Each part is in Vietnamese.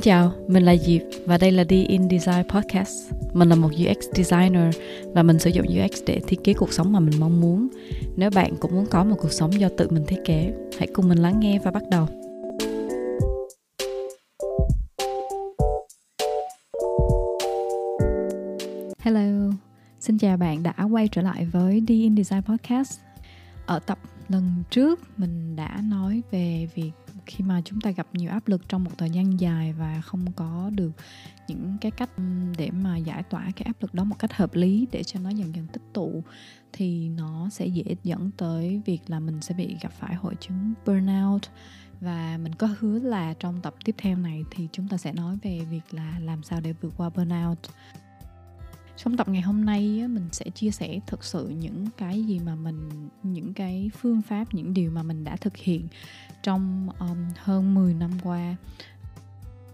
Xin chào, mình là Diệp và đây là the In Design Podcast. Mình là một UX designer và mình sử dụng UX để thiết kế cuộc sống mà mình mong muốn. Nếu bạn cũng muốn có một cuộc sống do tự mình thiết kế, hãy cùng mình lắng nghe và bắt đầu. Hello, xin chào bạn đã quay trở lại với the In Design Podcast. Ở tập lần trước mình đã nói về việc khi mà chúng ta gặp nhiều áp lực trong một thời gian dài và không có được những cái cách để mà giải tỏa cái áp lực đó một cách hợp lý để cho nó dần dần tích tụ, thì nó sẽ dễ dẫn tới việc là mình sẽ bị gặp phải hội chứng burnout. Và mình có hứa là trong tập tiếp theo này thì chúng ta sẽ nói về việc là làm sao để vượt qua burnout. Trong tập ngày hôm nay mình sẽ chia sẻ thực sự những cái gì mà mình, những cái phương pháp, những điều mà mình đã thực hiện trong um, hơn 10 năm qua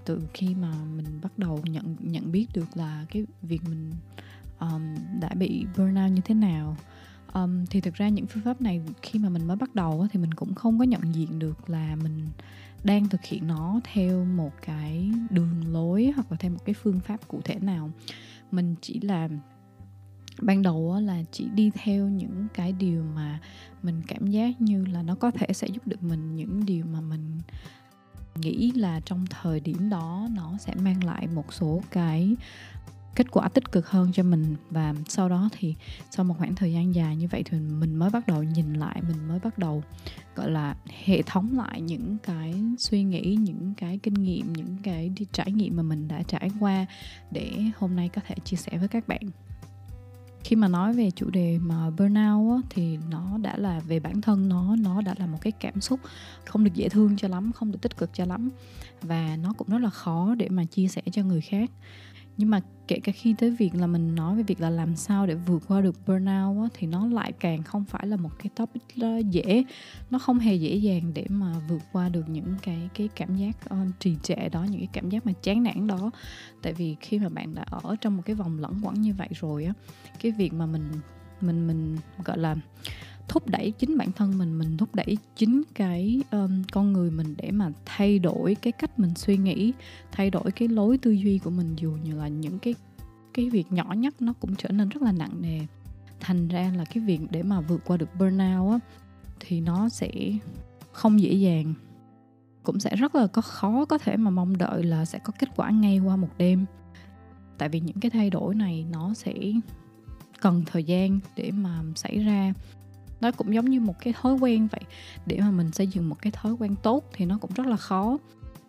từ khi mà mình bắt đầu nhận nhận biết được là cái việc mình um, đã bị burnout như thế nào. Um, thì thực ra những phương pháp này khi mà mình mới bắt đầu thì mình cũng không có nhận diện được là mình đang thực hiện nó theo một cái đường lối hoặc là theo một cái phương pháp cụ thể nào. Mình chỉ là ban đầu là chỉ đi theo những cái điều mà mình cảm giác như là nó có thể sẽ giúp được mình những điều mà mình nghĩ là trong thời điểm đó nó sẽ mang lại một số cái kết quả tích cực hơn cho mình. Và sau đó thì sau một khoảng thời gian dài như vậy thì mình mới bắt đầu nhìn lại, mình mới bắt đầu, gọi là, hệ thống lại những cái suy nghĩ, những cái kinh nghiệm, những cái trải nghiệm mà mình đã trải qua để hôm nay có thể chia sẻ với các bạn khi mà nói về chủ đề mà burnout á, thì nó đã là về bản thân nó nó đã là một cái cảm xúc không được dễ thương cho lắm không được tích cực cho lắm. Và nó cũng rất là khó để mà chia sẻ cho người khác nhưng mà kể cả khi tới việc là mình nói về việc là làm sao để vượt qua được burnout á, thì nó lại càng không phải là một cái topic dễ nó không hề dễ dàng để mà vượt qua được những cái cái cảm giác uh, trì trệ đó những cái cảm giác mà chán nản đó. Tại vì khi mà bạn đã ở trong một cái vòng lẩn quẩn như vậy rồi á cái việc mà mình mình mình gọi là thúc đẩy chính bản thân mình mình thúc đẩy chính cái um, con người mình để mà thay đổi cái cách mình suy nghĩ thay đổi cái lối tư duy của mình dù như là những cái cái việc nhỏ nhất nó cũng trở nên rất là nặng nề. Thành ra là cái việc để mà vượt qua được burnout á thì nó sẽ không dễ dàng. Cũng sẽ rất là có khó có thể mà mong đợi là sẽ có kết quả ngay qua một đêm. Tại vì những cái thay đổi này nó sẽ cần thời gian để mà xảy ra nó cũng giống như một cái thói quen vậy. Để mà mình xây dựng một cái thói quen tốt thì nó cũng rất là khó.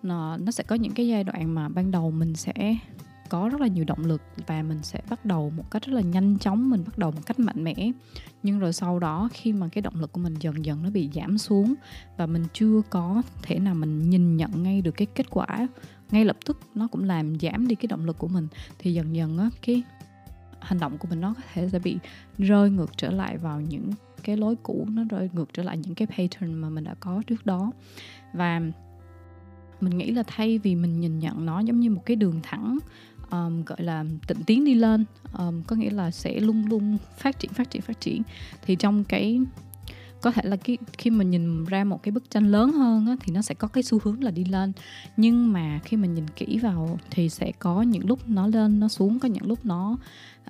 Nó, nó sẽ có những cái giai đoạn mà ban đầu mình sẽ có rất là nhiều động lực và mình sẽ bắt đầu một cách rất là nhanh chóng mình bắt đầu một cách mạnh mẽ. Nhưng rồi sau đó khi mà cái động lực của mình dần dần nó bị giảm xuống và mình chưa có thể nào mình nhìn nhận ngay được cái kết quả ngay lập tức nó cũng làm giảm đi cái động lực của mình thì dần dần á cái hành động của mình nó có thể sẽ bị rơi ngược trở lại vào những cái lối cũ nó rơi ngược trở lại những cái pattern mà mình đã có trước đó. Và mình nghĩ là thay vì mình nhìn nhận nó giống như một cái đường thẳng um, gọi là tịnh tiến đi lên um, có nghĩa là sẽ luôn luôn phát triển phát triển phát triển thì trong cái có thể là cái khi mình nhìn ra một cái bức tranh lớn hơn á, thì nó sẽ có cái xu hướng là đi lên. Nhưng mà khi mình nhìn kỹ vào thì sẽ có những lúc nó lên nó xuống có những lúc nó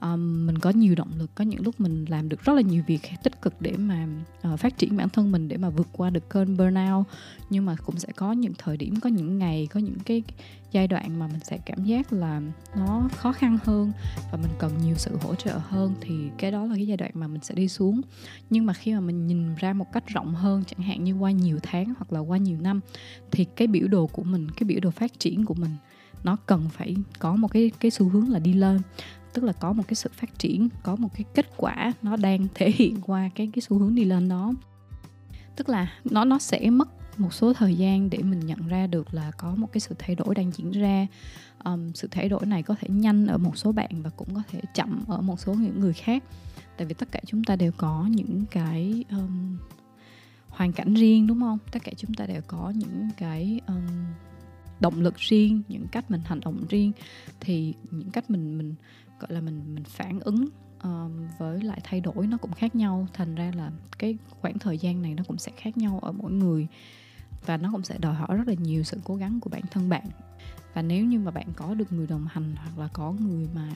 um, mình có nhiều động lực có những lúc mình làm được rất là nhiều việc tích cực để mà uh, phát triển bản thân mình để mà vượt qua được cơn burnout. Nhưng mà cũng sẽ có những thời điểm có những ngày có những cái giai đoạn mà mình sẽ cảm giác là nó khó khăn hơn và mình cần nhiều sự hỗ trợ hơn thì cái đó là cái giai đoạn mà mình sẽ đi xuống. Nhưng mà khi mà mình nhìn ra một cách rộng hơn chẳng hạn như qua nhiều tháng hoặc là qua nhiều năm thì cái biểu đồ của mình cái biểu đồ phát triển của mình nó cần phải có một cái cái xu hướng là đi lên tức là có một cái sự phát triển có một cái kết quả nó đang thể hiện qua cái cái xu hướng đi lên đó. Tức là nó nó sẽ mất một số thời gian để mình nhận ra được là có một cái sự thay đổi đang diễn ra. Um, sự thay đổi này có thể nhanh ở một số bạn và cũng có thể chậm ở một số những người khác. Tại vì tất cả chúng ta đều có những cái um, hoàn cảnh riêng đúng không? Tất cả chúng ta đều có những cái um, động lực riêng những cách mình hành động riêng. Thì những cách mình mình gọi là mình mình phản ứng um, với lại thay đổi nó cũng khác nhau. Thành ra là cái khoảng thời gian này nó cũng sẽ khác nhau ở mỗi người. Và nó cũng sẽ đòi hỏi rất là nhiều sự cố gắng của bản thân bạn. Và nếu như mà bạn có được người đồng hành hoặc là có người mà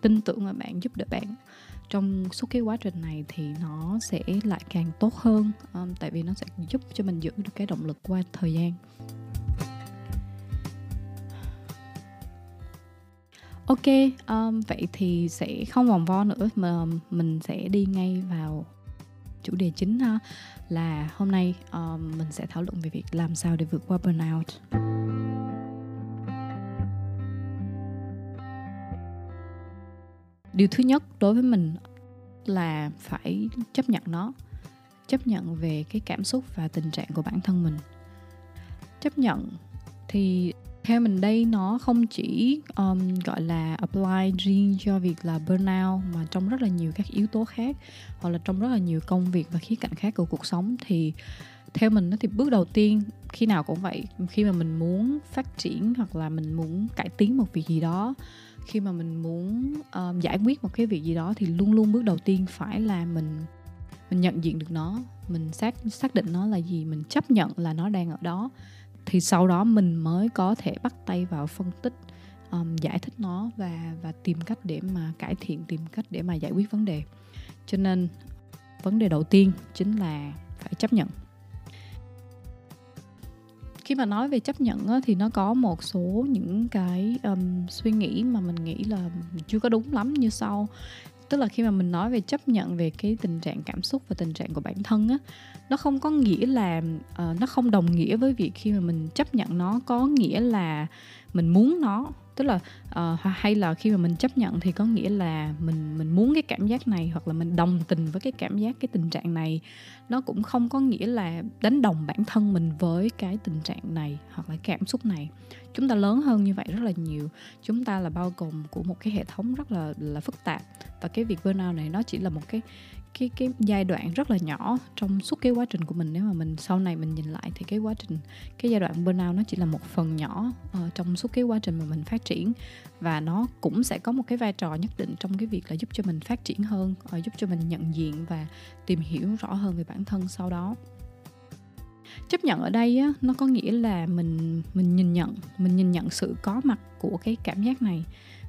tin tưởng ở bạn giúp đỡ bạn trong suốt cái quá trình này thì nó sẽ lại càng tốt hơn. Um, tại vì nó sẽ giúp cho mình giữ được cái động lực qua thời gian. Ok um, vậy thì sẽ không vòng vo nữa mà mình sẽ đi ngay vào chủ đề chính ha. Là hôm nay um, mình sẽ thảo luận về việc làm sao để vượt qua burnout. Điều thứ nhất đối với mình là phải chấp nhận nó. Chấp nhận về cái cảm xúc và tình trạng của bản thân mình. Chấp nhận thì theo mình đây nó không chỉ um, gọi là apply riêng cho việc là burnout mà trong rất là nhiều các yếu tố khác hoặc là trong rất là nhiều công việc và khía cạnh khác của cuộc sống. Thì theo mình thì bước đầu tiên khi nào cũng vậy khi mà mình muốn phát triển hoặc là mình muốn cải tiến một việc gì đó khi mà mình muốn um, giải quyết một cái việc gì đó thì luôn luôn bước đầu tiên phải là mình mình nhận diện được nó mình xác xác định nó là gì mình chấp nhận là nó đang ở đó thì sau đó mình mới có thể bắt tay vào phân tích um, giải thích nó và và tìm cách để mà cải thiện tìm cách để mà giải quyết vấn đề. Cho nên vấn đề đầu tiên chính là phải chấp nhận. Khi mà nói về chấp nhận á, thì nó có một số những cái um, suy nghĩ mà mình nghĩ là chưa có đúng lắm như sau. Tức là khi mà mình nói về chấp nhận về cái tình trạng cảm xúc và tình trạng của bản thân á nó không có nghĩa là uh, nó không đồng nghĩa với việc khi mà mình chấp nhận nó có nghĩa là mình muốn nó. Tức là uh, hay là khi mà mình chấp nhận thì có nghĩa là mình mình muốn cái cảm giác này hoặc là mình đồng tình với cái cảm giác cái tình trạng này. Nó cũng không có nghĩa là đánh đồng bản thân mình với cái tình trạng này hoặc là cảm xúc này. Chúng ta lớn hơn như vậy rất là nhiều. Chúng ta là bao gồm của một cái hệ thống rất là là phức tạp. Và cái việc burnout này nó chỉ là một cái cái cái giai đoạn rất là nhỏ trong suốt cái quá trình của mình. Nếu mà mình sau này mình nhìn lại thì cái quá trình cái giai đoạn burnout nó chỉ là một phần nhỏ uh, trong suốt cái quá trình mà mình phát triển. Và nó cũng sẽ có một cái vai trò nhất định trong cái việc là giúp cho mình phát triển hơn uh, giúp cho mình nhận diện và tìm hiểu rõ hơn về bản thân sau đó. Chấp nhận ở đây á, nó có nghĩa là mình mình nhìn nhận mình nhìn nhận sự có mặt của cái cảm giác này.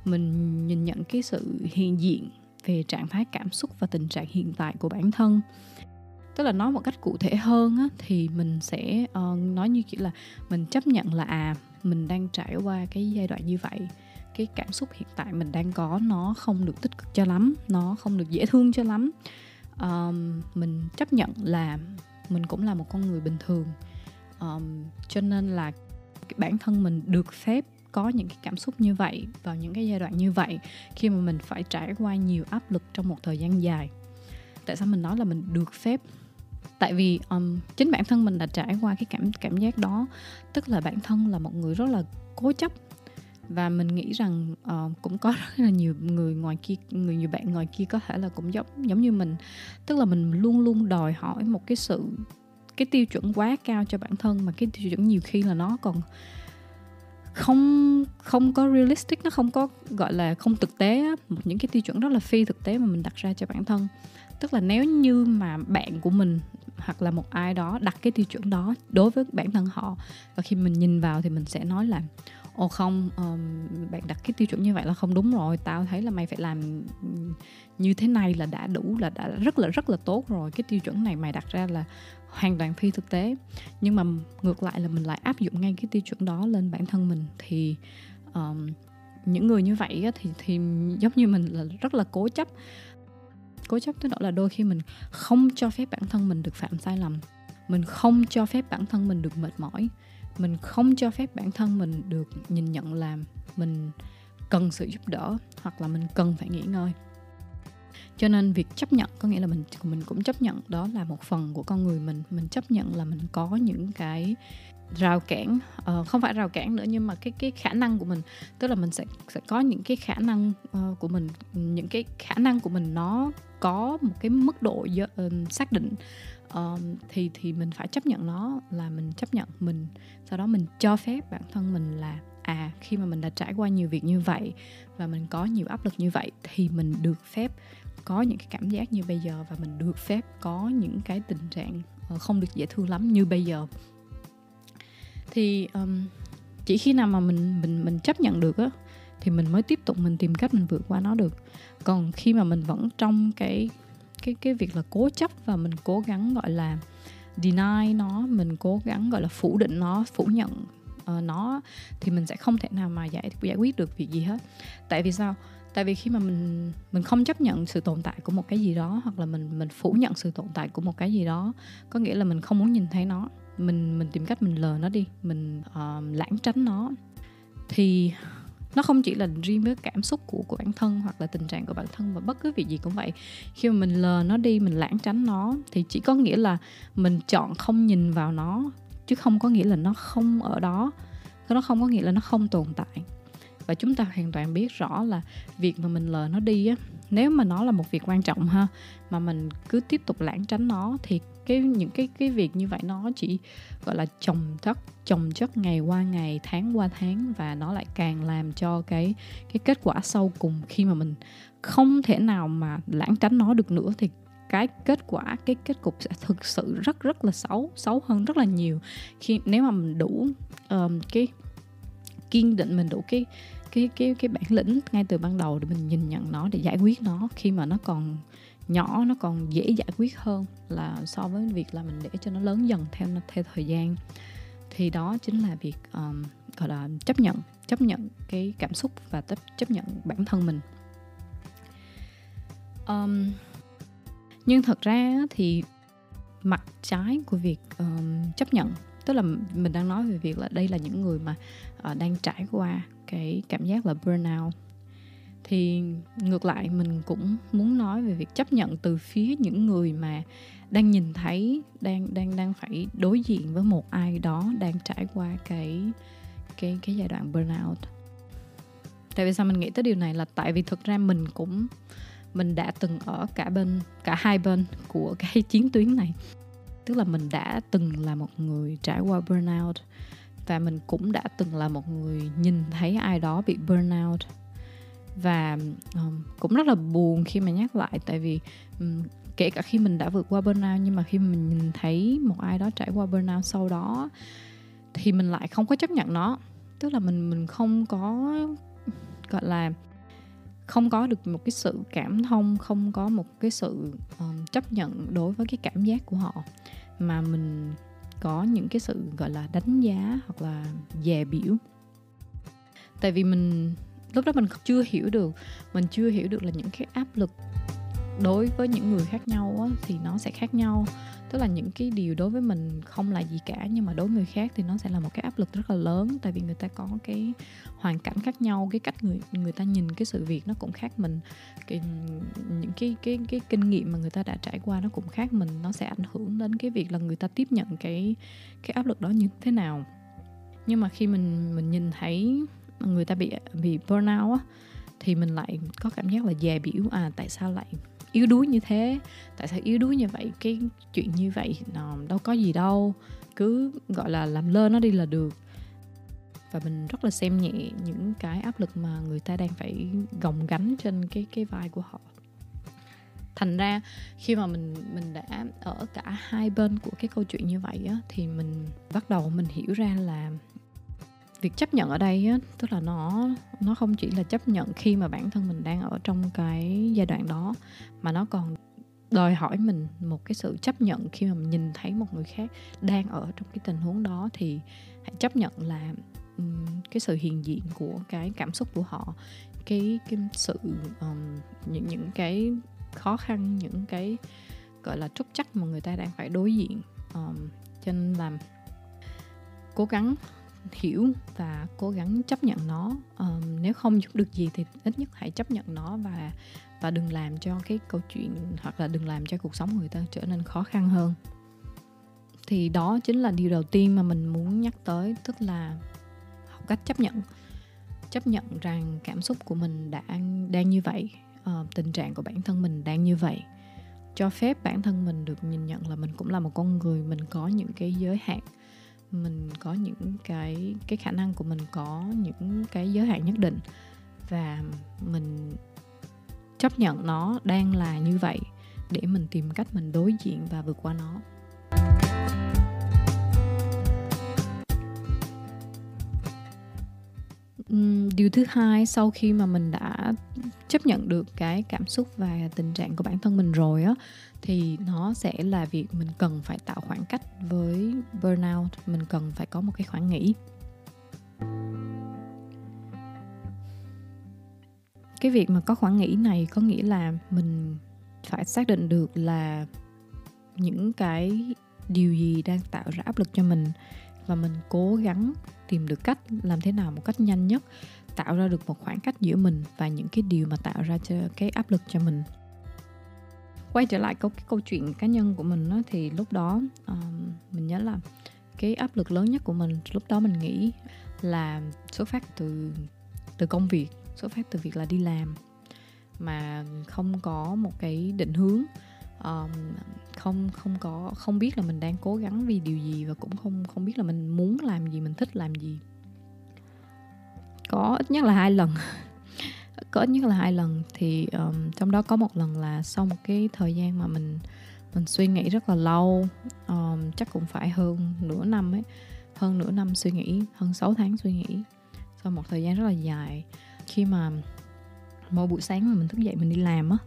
Mình nhìn nhận cái sự hiện diện về trạng thái cảm xúc và tình trạng hiện tại của bản thân. Tức là nói một cách cụ thể hơn á, thì mình sẽ uh, nói như kiểu là mình chấp nhận là à mình đang trải qua cái giai đoạn như vậy. Cái cảm xúc hiện tại mình đang có nó không được tích cực cho lắm nó không được dễ thương cho lắm. Um, mình chấp nhận là mình cũng là một con người bình thường. Um, cho nên là bản thân mình được phép có những cái cảm xúc như vậy vào những cái giai đoạn như vậy khi mà mình phải trải qua nhiều áp lực trong một thời gian dài. Tại sao mình nói là mình được phép? Tại vì um, chính bản thân mình đã trải qua cái cảm cảm giác đó. Tức là bản thân là một người rất là cố chấp. Và mình nghĩ rằng uh, cũng có rất là nhiều người ngoài kia người nhiều bạn ngoài kia có thể là cũng giống giống như mình. Tức là mình luôn luôn đòi hỏi một cái sự cái tiêu chuẩn quá cao cho bản thân mà cái tiêu chuẩn nhiều khi là nó còn không không có realistic nó không có gọi là không thực tế á, một những cái tiêu chuẩn rất là phi thực tế mà mình đặt ra cho bản thân. Tức là nếu như mà bạn của mình hoặc là một ai đó đặt cái tiêu chuẩn đó đối với bản thân họ và khi mình nhìn vào thì mình sẽ nói là ồ không um, bạn đặt cái tiêu chuẩn như vậy là không đúng rồi. Tao thấy là mày phải làm như thế này là đã đủ là đã rất là rất là tốt rồi. Cái tiêu chuẩn này mày đặt ra là hoàn toàn phi thực tế. Nhưng mà ngược lại là mình lại áp dụng ngay cái tiêu chuẩn đó lên bản thân mình. Thì um, những người như vậy thì thì giống như mình là rất là cố chấp. Cố chấp tới độ là đôi khi mình không cho phép bản thân mình được phạm sai lầm. Mình không cho phép bản thân mình được mệt mỏi. Mình không cho phép bản thân mình được nhìn nhận là mình cần sự giúp đỡ hoặc là mình cần phải nghỉ ngơi cho nên việc chấp nhận có nghĩa là mình mình cũng chấp nhận đó là một phần của con người mình. Mình chấp nhận là mình có những cái rào cản uh, không phải rào cản nữa nhưng mà cái cái khả năng của mình. Tức là mình sẽ sẽ có những cái khả năng uh, của mình những cái khả năng của mình nó có một cái mức độ uh, xác định. Uh, thì thì mình phải chấp nhận nó là mình chấp nhận mình. Sau đó mình cho phép bản thân mình là à khi mà mình đã trải qua nhiều việc như vậy và mình có nhiều áp lực như vậy thì mình được phép có những cái cảm giác như bây giờ và mình được phép có những cái tình trạng ờ, không được dễ thương lắm như bây giờ. Thì um, chỉ khi nào mà mình mình mình chấp nhận được á thì mình mới tiếp tục mình tìm cách mình vượt qua nó được. Còn khi mà mình vẫn trong cái cái cái việc là cố chấp và mình cố gắng gọi là deny nó mình cố gắng gọi là phủ định nó phủ nhận uh, nó thì mình sẽ không thể nào mà giải giải quyết được việc gì hết. Tại vì sao? Tại vì khi mà mình mình không chấp nhận sự tồn tại của một cái gì đó hoặc là mình mình phủ nhận sự tồn tại của một cái gì đó có nghĩa là mình không muốn nhìn thấy nó. Mình mình tìm cách mình lờ nó đi mình uh, lãng tránh nó. Thì nó không chỉ là riêng với cảm xúc của của bản thân hoặc là tình trạng của bản thân mà bất cứ việc gì cũng vậy. Khi mà mình lờ nó đi mình lãng tránh nó thì chỉ có nghĩa là mình chọn không nhìn vào nó chứ không có nghĩa là nó không ở đó. Nó không có nghĩa là nó không tồn tại và chúng ta hoàn toàn biết rõ là việc mà mình lờ nó đi á nếu mà nó là một việc quan trọng ha mà mình cứ tiếp tục lãng tránh nó thì cái những cái cái việc như vậy nó chỉ gọi là chồng chất chồng chất ngày qua ngày tháng qua tháng và nó lại càng làm cho cái cái kết quả sau cùng khi mà mình không thể nào mà lãng tránh nó được nữa thì cái kết quả cái kết cục sẽ thực sự rất rất là xấu xấu hơn rất là nhiều. Khi nếu mà mình đủ um, cái kiên định mình đủ cái cái cái cái bản lĩnh ngay từ ban đầu để mình nhìn nhận nó để giải quyết nó. Khi mà nó còn nhỏ nó còn dễ giải quyết hơn là so với việc là mình để cho nó lớn dần theo theo thời gian. Thì đó chính là việc um, gọi là chấp nhận chấp nhận cái cảm xúc và chấp chấp nhận bản thân mình. Um, nhưng thật ra thì mặt trái của việc um, chấp nhận tức là mình đang nói về việc là đây là những người mà uh, đang trải qua cái cảm giác là burnout. Thì ngược lại, mình cũng muốn nói về việc chấp nhận từ phía những người mà đang nhìn thấy, đang đang đang phải đối diện với một ai đó đang trải qua cái cái cái giai đoạn burnout. Tại vì sao mình nghĩ tới điều này là tại vì thực ra mình cũng, mình đã từng ở cả bên, cả hai bên của cái chiến tuyến này. Tức là mình đã từng là một người trải qua burnout và mình cũng đã từng là một người nhìn thấy ai đó bị burnout và um, cũng rất là buồn khi mà nhắc lại tại vì um, kể cả khi mình đã vượt qua burnout nhưng mà khi mình nhìn thấy một ai đó trải qua burnout sau đó thì mình lại không có chấp nhận nó. Tức là mình mình không có gọi là không có được một cái sự cảm thông không có một cái sự um, chấp nhận đối với cái cảm giác của họ. Mà mình có những cái sự gọi là đánh giá hoặc là dè biểu. Tại vì mình lúc đó mình chưa hiểu được mình chưa hiểu được là những cái áp lực đối với những người khác nhau á, thì nó sẽ khác nhau tức là những cái điều đối với mình không là gì cả nhưng mà đối với người khác thì nó sẽ là một cái áp lực rất là lớn tại vì người ta có cái hoàn cảnh khác nhau cái cách người người ta nhìn cái sự việc nó cũng khác mình. Cái, những cái cái cái kinh nghiệm mà người ta đã trải qua nó cũng khác mình nó sẽ ảnh hưởng đến cái việc là người ta tiếp nhận cái cái áp lực đó như thế nào. Nhưng mà khi mình mình nhìn thấy người ta bị bị burnout á thì mình lại có cảm giác là dè biểu à tại sao lại yếu đuối như thế. Tại sao yếu đuối như vậy? Cái chuyện như vậy đâu có gì đâu. Cứ, gọi là, làm lơ nó đi là được. Và mình rất là xem nhẹ những cái áp lực mà người ta đang phải gồng gánh trên cái cái vai của họ. Thành ra, khi mà mình mình đã ở cả hai bên của cái câu chuyện như vậy á, thì mình bắt đầu mình hiểu ra là việc chấp nhận ở đây á tức là nó nó không chỉ là chấp nhận khi mà bản thân mình đang ở trong cái giai đoạn đó mà nó còn đòi hỏi mình một cái sự chấp nhận khi mà mình nhìn thấy một người khác đang ở trong cái tình huống đó thì hãy chấp nhận là um, cái sự hiện diện của cái cảm xúc của họ cái cái sự um, những những cái khó khăn những cái gọi là trúc chắc mà người ta đang phải đối diện. Um, cho nên là cố gắng hiểu và cố gắng chấp nhận nó. Um, nếu không giúp được gì thì ít nhất hãy chấp nhận nó và và đừng làm cho cái câu chuyện hoặc là đừng làm cho cuộc sống người ta trở nên khó khăn hơn. Thì đó chính là điều đầu tiên mà mình muốn nhắc tới tức là học cách chấp nhận. Chấp nhận rằng cảm xúc của mình đã đang như vậy uh, tình trạng của bản thân mình đang như vậy. Cho phép bản thân mình được nhìn nhận là mình cũng là một con người mình có những cái giới hạn mình có những cái cái khả năng của mình có những cái giới hạn nhất định và mình chấp nhận nó đang là như vậy để mình tìm cách mình đối diện và vượt qua nó. Điều thứ hai, sau khi mà mình đã chấp nhận được cái cảm xúc và tình trạng của bản thân mình rồi á, thì nó sẽ là việc mình cần phải tạo khoảng cách với burnout, mình cần phải có một cái khoảng nghỉ. Cái việc mà có khoảng nghỉ này có nghĩa là mình phải xác định được là những cái điều gì đang tạo ra áp lực cho mình và mình cố gắng tìm được cách làm thế nào một cách nhanh nhất tạo ra được một khoảng cách giữa mình và những cái điều mà tạo ra cho cái áp lực cho mình. Quay trở lại câu cái câu chuyện cá nhân của mình đó, thì lúc đó um, mình nhớ là cái áp lực lớn nhất của mình lúc đó mình nghĩ là xuất phát từ từ công việc xuất phát từ việc là đi làm mà không có một cái định hướng um, không không có không biết là mình đang cố gắng vì điều gì và cũng không không biết là mình muốn làm gì mình thích làm gì. Có ít nhất là hai lần. Có ít nhất là hai lần thì um, trong đó có một lần là sau một cái thời gian mà mình mình suy nghĩ rất là lâu um, chắc cũng phải hơn nửa năm ấy hơn nửa năm suy nghĩ hơn 6 tháng suy nghĩ sau một thời gian rất là dài. Khi mà mỗi buổi sáng mà mình thức dậy mình đi làm á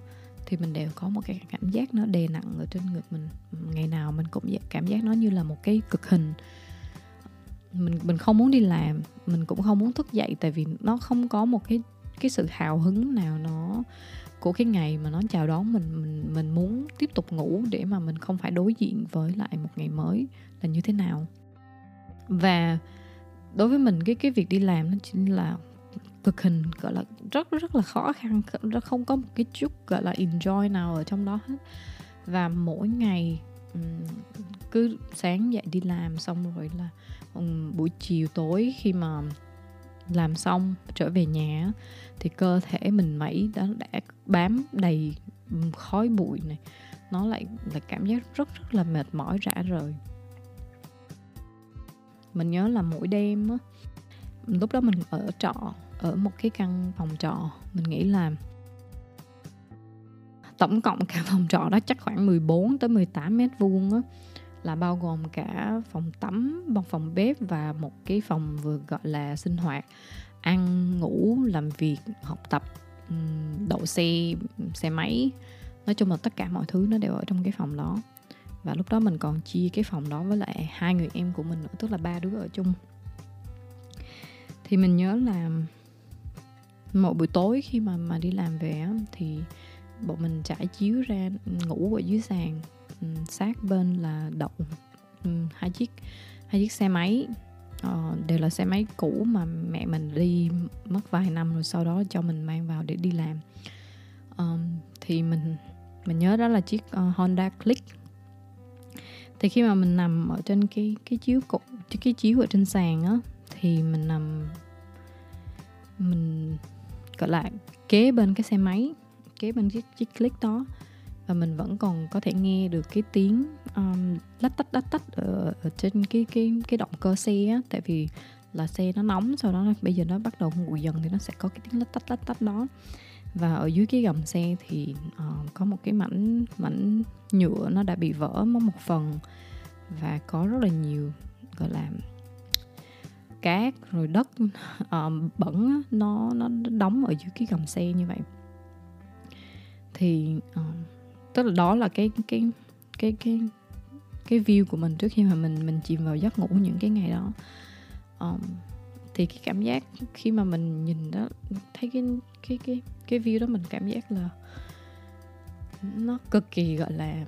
thì mình đều có một cái cảm giác nó đè nặng ở trên ngực mình. Ngày nào mình cũng cảm giác nó như là một cái cực hình. Mình mình không muốn đi làm, mình cũng không muốn thức dậy tại vì nó không có một cái cái sự hào hứng nào nó của cái ngày mà nó chào đón mình. Mình mình muốn tiếp tục ngủ để mà mình không phải đối diện với lại một ngày mới là như thế nào. Và đối với mình, cái cái việc đi làm nó chính là cực hình, gọi là, rất rất là khó khăn nó không có một cái chút, gọi là, enjoy nào ở trong đó hết. Và mỗi ngày cứ sáng dậy đi làm xong rồi là buổi chiều tối khi mà làm xong, trở về nhà thì cơ thể mình mẩy đã đã bám đầy khói bụi này. Nó lại là cảm giác rất rất là mệt mỏi rã rời. Mình nhớ là mỗi đêm á, lúc đó mình ở trọ ở một cái căn phòng trọ mình nghĩ là tổng cộng cả phòng trọ đó chắc khoảng 14 tới 18 mét vuông á là bao gồm cả phòng tắm, một phòng bếp và một cái phòng vừa gọi là sinh hoạt, ăn, ngủ, làm việc, học tập, đậu xe, xe máy. Nói chung là tất cả mọi thứ nó đều ở trong cái phòng đó. Và lúc đó mình còn chia cái phòng đó với lại hai người em của mình nữa, tức là ba đứa ở chung. Thì mình nhớ là mỗi buổi tối khi mà mà đi làm về á, thì bọn mình trải chiếu ra ừ, ngủ ở dưới sàn ừ, sát bên là đậu ừ, hai chiếc hai chiếc xe máy. Ờ, đều là xe máy cũ mà mẹ mình đi mất vài năm rồi sau đó cho mình mang vào để đi làm. Ờ, thì mình mình nhớ đó là chiếc uh, Honda Click. Thì khi mà mình nằm ở trên cái cái chiếu cục cái chiếu ở trên sàn á thì mình nằm mình gọi là kế bên cái xe máy kế bên chiếc chiếc click đó. Và mình vẫn còn có thể nghe được cái tiếng um, lách tách lách tách ở, ở trên cái cái cái động cơ xe á. Tại vì là xe nó nóng sau đó bây giờ nó bắt đầu nguội dần thì nó sẽ có cái tiếng lách tách lách tách đó. Và ở dưới cái gầm xe thì uh, có một cái mảnh mảnh nhựa nó đã bị vỡ mất một phần. Và có rất là nhiều gọi là cát rồi đất uh, bẩn nó nó đóng ở dưới cái gầm xe như vậy. Thì uh, tức là đó là cái cái cái cái cái view của mình trước khi mà mình mình chìm vào giấc ngủ những cái ngày đó. Um, thì cái cảm giác khi mà mình nhìn đó thấy cái cái cái cái view đó mình cảm giác là nó cực kỳ gọi là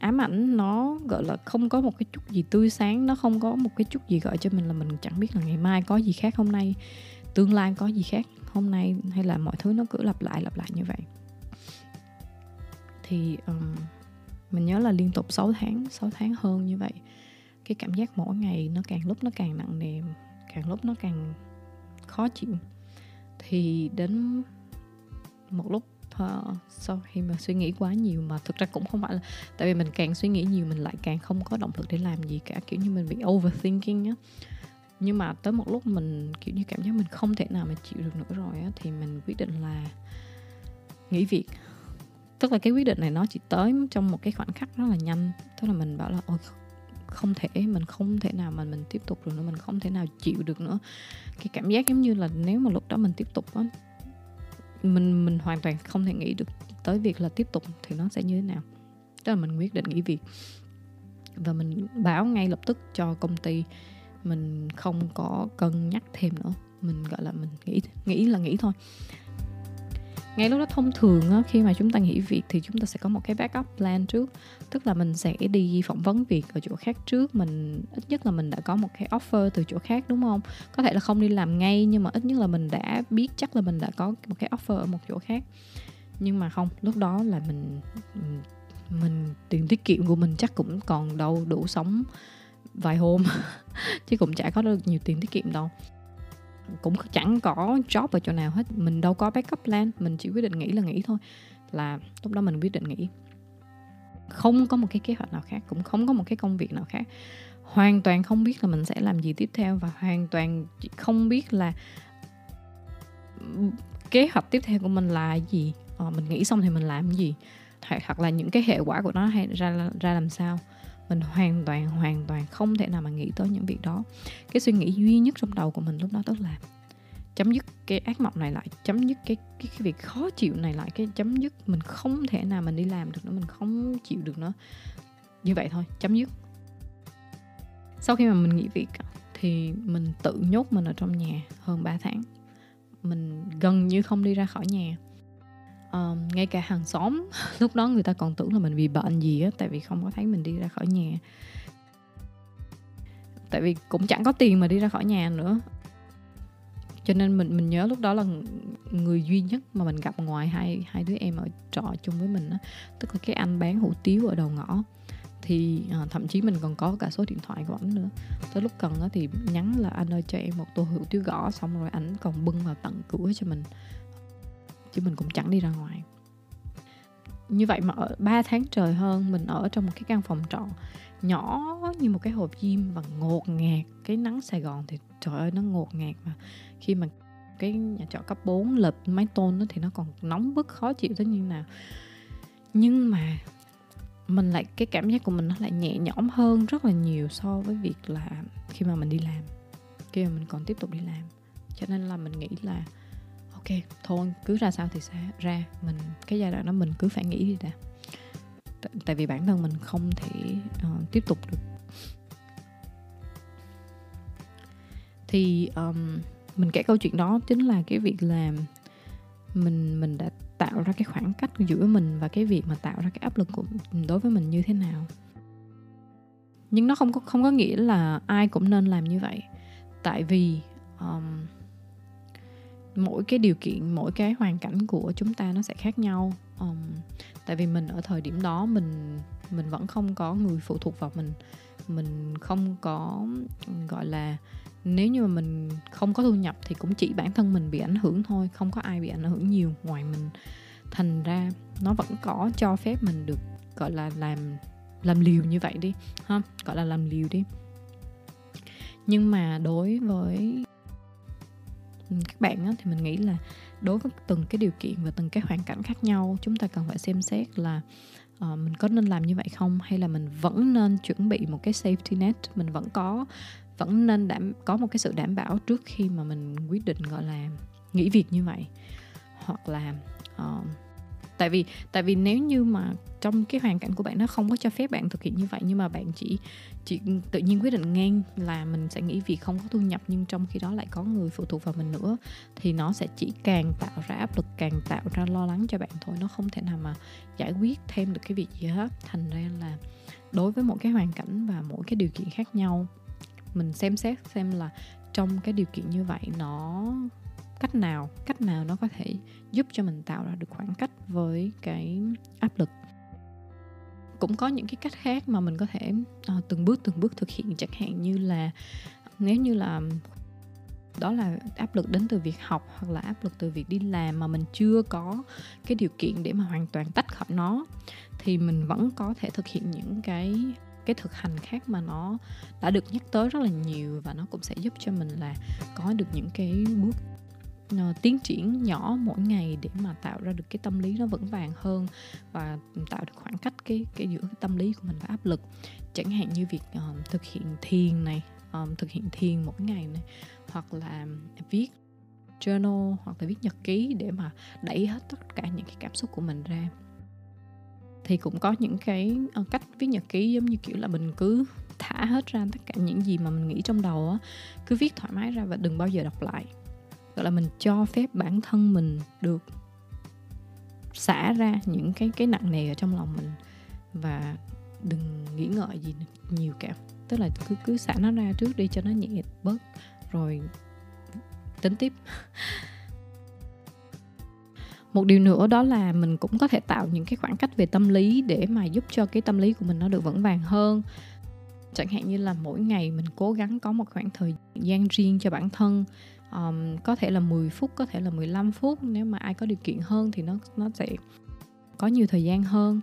ám ảnh nó gọi là không có một cái chút gì tươi sáng nó không có một cái chút gì gọi cho mình là mình chẳng biết là ngày mai có gì khác hôm nay tương lai có gì khác hôm nay hay là mọi thứ nó cứ lặp lại lặp lại như vậy. Thì um, mình nhớ là liên tục 6 tháng 6 tháng hơn như vậy cái cảm giác mỗi ngày nó càng lúc nó càng nặng nề càng lúc nó càng khó chịu. Thì đến một lúc Ờ, uh, sau khi mà suy nghĩ quá nhiều mà thực ra cũng không phải là tại vì mình càng suy nghĩ nhiều mình lại càng không có động lực để làm gì cả kiểu như mình bị overthinking á. Nhưng mà tới một lúc mình kiểu như cảm giác mình không thể nào mà chịu được nữa rồi á thì mình quyết định là nghỉ việc. Tức là cái quyết định này nó chỉ tới trong một cái khoảnh khắc rất là nhanh. Tức là mình bảo là ôi không thể mình không thể nào mà mình tiếp tục được nữa mình không thể nào chịu được nữa. Cái cảm giác giống như là nếu mà lúc đó mình tiếp tục á mình mình hoàn toàn không thể nghĩ được tới việc là tiếp tục thì nó sẽ như thế nào. Tức là mình quyết định nghỉ việc. Và mình báo ngay lập tức cho công ty mình không có cân nhắc thêm nữa. Mình gọi là mình nghĩ nghĩ là nghĩ thôi ngay lúc đó thông thường á, khi mà chúng ta nghỉ việc thì chúng ta sẽ có một cái backup plan trước. Tức là mình sẽ đi phỏng vấn việc ở chỗ khác trước. Mình ít nhất là mình đã có một cái offer từ chỗ khác đúng không? Có thể là không đi làm ngay nhưng mà ít nhất là mình đã biết chắc là mình đã có một cái offer ở một chỗ khác. Nhưng mà không lúc đó là mình mình tiền tiết kiệm của mình chắc cũng còn đâu đủ sống vài hôm. Chứ cũng chả có được nhiều tiền tiết kiệm đâu cũng chẳng có job ở chỗ nào hết. Mình đâu có backup plan mình chỉ quyết định nghỉ là nghỉ thôi. Là lúc đó mình quyết định nghỉ. Không có một cái kế hoạch nào khác cũng không có một cái công việc nào khác. Hoàn toàn không biết là mình sẽ làm gì tiếp theo và hoàn toàn không biết là kế hoạch tiếp theo của mình là gì. Ờ, mình nghĩ xong thì mình làm gì. Hoặc là những cái hệ quả của nó hay ra ra làm sao mình hoàn toàn hoàn toàn không thể nào mà nghĩ tới những việc đó. Cái suy nghĩ duy nhất trong đầu của mình lúc đó tức là chấm dứt cái ác mộng này lại chấm dứt cái, cái cái việc khó chịu này lại cái chấm dứt mình không thể nào mình đi làm được nữa mình không chịu được nữa. Như vậy thôi chấm dứt. Sau khi mà mình nghỉ việc thì mình tự nhốt mình ở trong nhà hơn 3 tháng. Mình gần như không đi ra khỏi nhà uh, ngay cả hàng xóm lúc đó người ta còn tưởng là mình bị bệnh gì á tại vì không có thấy mình đi ra khỏi nhà. Tại vì cũng chẳng có tiền mà đi ra khỏi nhà nữa. Cho nên mình mình nhớ lúc đó là người duy nhất mà mình gặp ngoài hai hai đứa em ở trọ chung với mình á tức là cái anh bán hủ tiếu ở đầu ngõ. Thì à, thậm chí mình còn có cả số điện thoại của ảnh nữa. Tới lúc cần á thì nhắn là anh ơi cho em một tô hủ tiếu gõ xong rồi ảnh còn bưng vào tận cửa cho mình chứ mình cũng chẳng đi ra ngoài. Như vậy mà ở 3 tháng trời hơn, mình ở trong một cái căn phòng trọ nhỏ như một cái hộp diêm và ngột ngạt cái nắng Sài Gòn thì trời ơi, nó ngột ngạt mà. Khi mà cái nhà trọ cấp 4 lợp mái tôn đó thì nó còn nóng bức, khó chịu tới như nào. Nhưng mà mình lại, cái cảm giác của mình nó lại nhẹ nhõm hơn rất là nhiều so với việc là khi mà mình đi làm, khi mà mình còn tiếp tục đi làm. Cho nên là mình nghĩ là ok thôi cứ ra sao thì sẽ ra. Mình cái giai đoạn đó mình cứ phải nghĩ đi đã. T- tại vì bản thân mình không thể uh, tiếp tục được. Thì um, mình kể câu chuyện đó chính là cái việc làm mình mình đã tạo ra cái khoảng cách giữa mình và cái việc mà tạo ra cái áp lực của đối với mình như thế nào. Nhưng nó không có không có nghĩa là ai cũng nên làm như vậy. Tại vì um, mỗi cái điều kiện mỗi cái hoàn cảnh của chúng ta nó sẽ khác nhau. Um, tại vì mình ở thời điểm đó mình mình vẫn không có người phụ thuộc vào mình. Mình không có gọi là nếu như mà mình không có thu nhập thì cũng chỉ bản thân mình bị ảnh hưởng thôi không có ai bị ảnh hưởng nhiều ngoài mình. Thành ra nó vẫn có cho phép mình được gọi là làm làm liều như vậy đi ha gọi là làm liều đi. Nhưng mà đối với các bạn á, thì mình nghĩ là đối với từng cái điều kiện và từng cái hoàn cảnh khác nhau chúng ta cần phải xem xét là uh, mình có nên làm như vậy không? Hay là mình vẫn nên chuẩn bị một cái safety net? Mình vẫn có vẫn nên đảm có một cái sự đảm bảo trước khi mà mình quyết định gọi là nghỉ việc như vậy? Hoặc là uh, tại vì tại vì nếu như mà trong cái hoàn cảnh của bạn nó không có cho phép bạn thực hiện như vậy, nhưng mà bạn chỉ chỉ tự nhiên quyết định ngang là mình sẽ nghĩ vì không có thu nhập, nhưng trong khi đó lại có người phụ thuộc vào mình nữa, thì nó sẽ chỉ càng tạo ra áp lực, càng tạo ra lo lắng cho bạn thôi. Nó không thể nào mà giải quyết thêm được cái việc gì hết. Thành ra là đối với mỗi cái hoàn cảnh và mỗi cái điều kiện khác nhau, mình xem xét xem là trong cái điều kiện như vậy nó cách nào cách nào nó có thể giúp cho mình tạo ra được khoảng cách với cái áp lực. Cũng có những cái cách khác mà mình có thể uh, từng bước từng bước thực hiện. Chẳng hạn như là nếu như là đó là áp lực đến từ việc học hoặc là áp lực từ việc đi làm mà mình chưa có cái điều kiện để mà hoàn toàn tách khỏi nó thì mình vẫn có thể thực hiện những cái cái thực hành khác mà nó đã được nhắc tới rất là nhiều và nó cũng sẽ giúp cho mình là có được những cái bước Ờ, tiến triển nhỏ mỗi ngày để mà tạo ra được cái tâm lý nó vững vàng hơn và tạo được khoảng cách cái cái giữa cái tâm lý của mình và áp lực. Chẳng hạn như việc uh, thực hiện thiền này um, thực hiện thiền mỗi ngày này hoặc là viết journal hoặc là viết nhật ký để mà đẩy hết tất cả những cái cảm xúc của mình ra. Thì cũng có những cái uh, cách viết nhật ký giống như kiểu là mình cứ thả hết ra tất cả những gì mà mình nghĩ trong đầu á cứ viết thoải mái ra và đừng bao giờ đọc lại gọi là mình cho phép bản thân mình được xả ra những cái cái nặng nề ở trong lòng mình. Và đừng nghĩ ngợi gì nhiều cả. Tức là cứ cứ xả nó ra trước đi cho nó nhẹ bớt, rồi tính tiếp. Một điều nữa đó là mình cũng có thể tạo những cái khoảng cách về tâm lý để mà giúp cho cái tâm lý của mình nó được vững vàng hơn. Chẳng hạn như là mỗi ngày mình cố gắng có một khoảng thời gian riêng cho bản thân um, có thể là 10 phút có thể là 15 phút. Nếu mà ai có điều kiện hơn thì nó nó sẽ có nhiều thời gian hơn.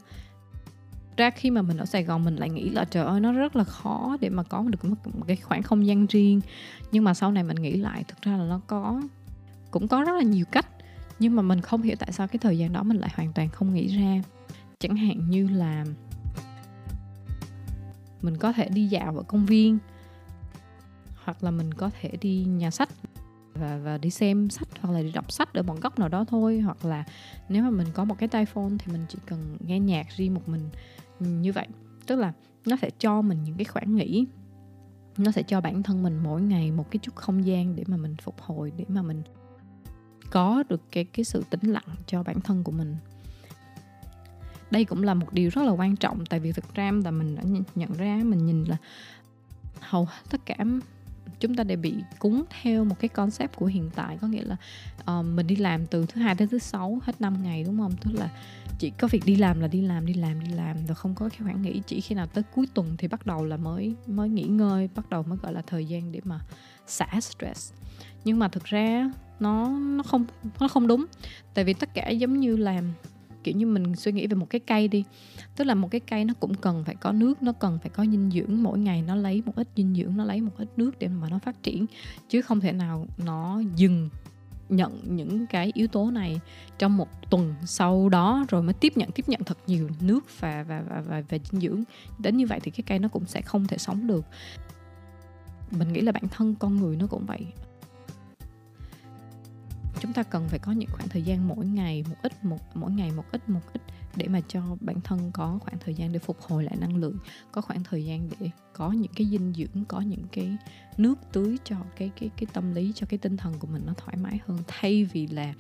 Ra khi mà mình ở Sài Gòn mình lại nghĩ là trời ơi nó rất là khó để mà có được một, cái khoảng không gian riêng. Nhưng mà sau này mình nghĩ lại thực ra là nó có cũng có rất là nhiều cách. Nhưng mà mình không hiểu tại sao cái thời gian đó mình lại hoàn toàn không nghĩ ra. Chẳng hạn như là mình có thể đi dạo ở công viên hoặc là mình có thể đi nhà sách và và đi xem sách hoặc là đi đọc sách ở một góc nào đó thôi. Hoặc là nếu mà mình có một cái tai phone thì mình chỉ cần nghe nhạc riêng một mình ừ, như vậy. Tức là nó sẽ cho mình những cái khoảng nghỉ. Nó sẽ cho bản thân mình mỗi ngày một cái chút không gian để mà mình phục hồi, để mà mình có được cái cái sự tĩnh lặng cho bản thân của mình. Đây cũng là một điều rất là quan trọng, tại vì thực ra là mình đã nhận ra, mình nhìn là hầu tất cả chúng ta đều bị cúng theo một cái concept của hiện tại có nghĩa là uh, mình đi làm từ thứ hai tới thứ sáu hết 5 ngày đúng không? Tức là chỉ có việc đi làm là đi làm đi làm đi làm rồi không có cái khoảng nghỉ chỉ khi nào tới cuối tuần thì bắt đầu là mới mới nghỉ ngơi bắt đầu mới gọi là thời gian để mà xả stress. Nhưng mà thực ra nó nó không nó không đúng. Tại vì tất cả giống như làm kiểu như mình suy nghĩ về một cái cây đi. Tức là một cái cây nó cũng cần phải có nước nó cần phải có dinh dưỡng mỗi ngày nó lấy một ít dinh dưỡng nó lấy một ít nước để mà nó phát triển. Chứ không thể nào nó dừng nhận những cái yếu tố này trong một tuần sau đó rồi mới tiếp nhận tiếp nhận thật nhiều nước và và và và, và dinh dưỡng. Đến như vậy thì cái cây nó cũng sẽ không thể sống được. Mình nghĩ là bản thân con người nó cũng vậy chúng ta cần phải có những khoảng thời gian mỗi ngày, một ít, một, mỗi ngày một ít một ít để mà cho bản thân có khoảng thời gian để phục hồi lại năng lượng, có khoảng thời gian để có những cái dinh dưỡng, có những cái nước tưới cho cái cái cái tâm lý, cho cái tinh thần của mình nó thoải mái hơn. Thay vì là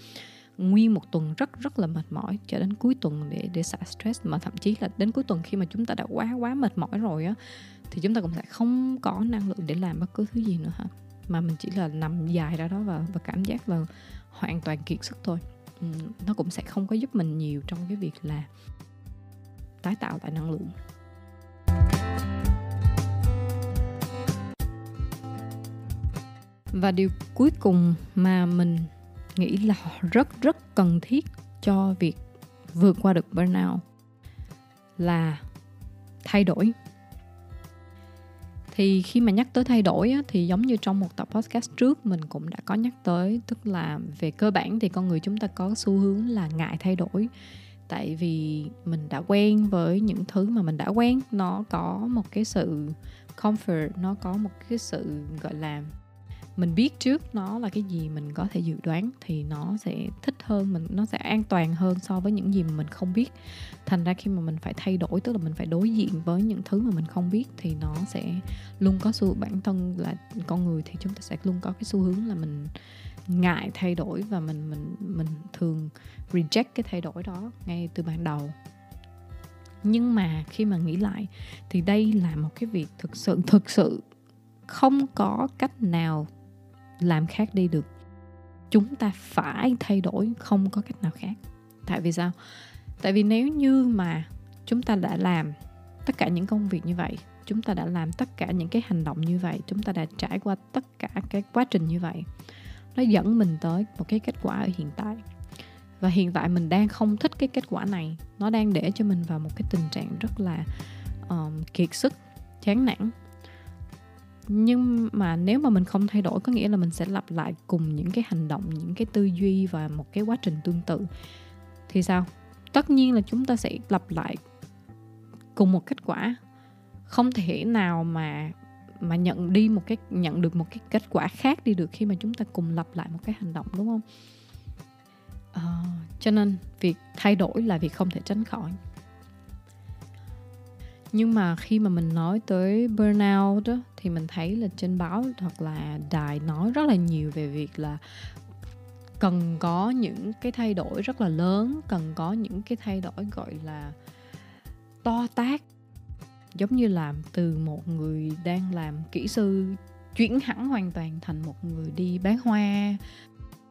nguyên một tuần rất rất là mệt mỏi cho đến cuối tuần để để xả stress, mà thậm chí là đến cuối tuần khi mà chúng ta đã quá quá mệt mỏi rồi á, thì chúng ta cũng sẽ không có năng lượng để làm bất cứ thứ gì nữa hả? Mà mình chỉ là nằm dài ra đó và và cảm giác là hoàn toàn kiệt sức thôi. Ừ, nó cũng sẽ không có giúp mình nhiều trong cái việc là tái tạo lại năng lượng. Và điều cuối cùng mà mình nghĩ là rất rất cần thiết cho việc vượt qua được burnout là thay đổi thì khi mà nhắc tới thay đổi á, thì giống như trong một tập podcast trước mình cũng đã có nhắc tới tức là về cơ bản thì con người chúng ta có xu hướng là ngại thay đổi. Tại vì mình đã quen với những thứ mà mình đã quen nó có một cái sự comfort nó có một cái sự gọi là mình biết trước nó là cái gì mình có thể dự đoán thì nó sẽ thích hơn, mình, nó sẽ an toàn hơn so với những gì mà mình không biết. Thành ra khi mà mình phải thay đổi, tức là mình phải đối diện với những thứ mà mình không biết thì nó sẽ luôn có xu, bản thân là con người thì chúng ta sẽ luôn có cái xu hướng là mình ngại thay đổi và mình mình mình thường reject cái thay đổi đó ngay từ ban đầu. Nhưng mà khi mà nghĩ lại thì đây là một cái việc thực sự thực sự không có cách nào làm khác đi được. Chúng ta phải thay đổi không có cách nào khác. Tại vì sao? Tại vì nếu như mà chúng ta đã làm tất cả những công việc như vậy chúng ta đã làm tất cả những cái hành động như vậy chúng ta đã trải qua tất cả cái quá trình như vậy nó dẫn mình tới một cái kết quả ở hiện tại. Và hiện tại mình đang không thích cái kết quả này. Nó đang để cho mình vào một cái tình trạng rất là um, kiệt sức chán nản nhưng mà nếu mà mình không thay đổi có nghĩa là mình sẽ lặp lại cùng những cái hành động những cái tư duy và một cái quá trình tương tự. Thì sao? Tất nhiên là chúng ta sẽ lặp lại cùng một kết quả. Không thể nào mà mà nhận đi một cái nhận được một cái kết quả khác đi được khi mà chúng ta cùng lặp lại một cái hành động đúng không? À, cho nên việc thay đổi là việc không thể tránh khỏi nhưng mà khi mà mình nói tới burnout đó thì mình thấy là trên báo hoặc là đài nói rất là nhiều về việc là cần có những cái thay đổi rất là lớn, cần có những cái thay đổi, gọi là, to tác giống như làm từ một người đang làm kỹ sư, chuyển hẳn hoàn toàn thành một người đi bán hoa,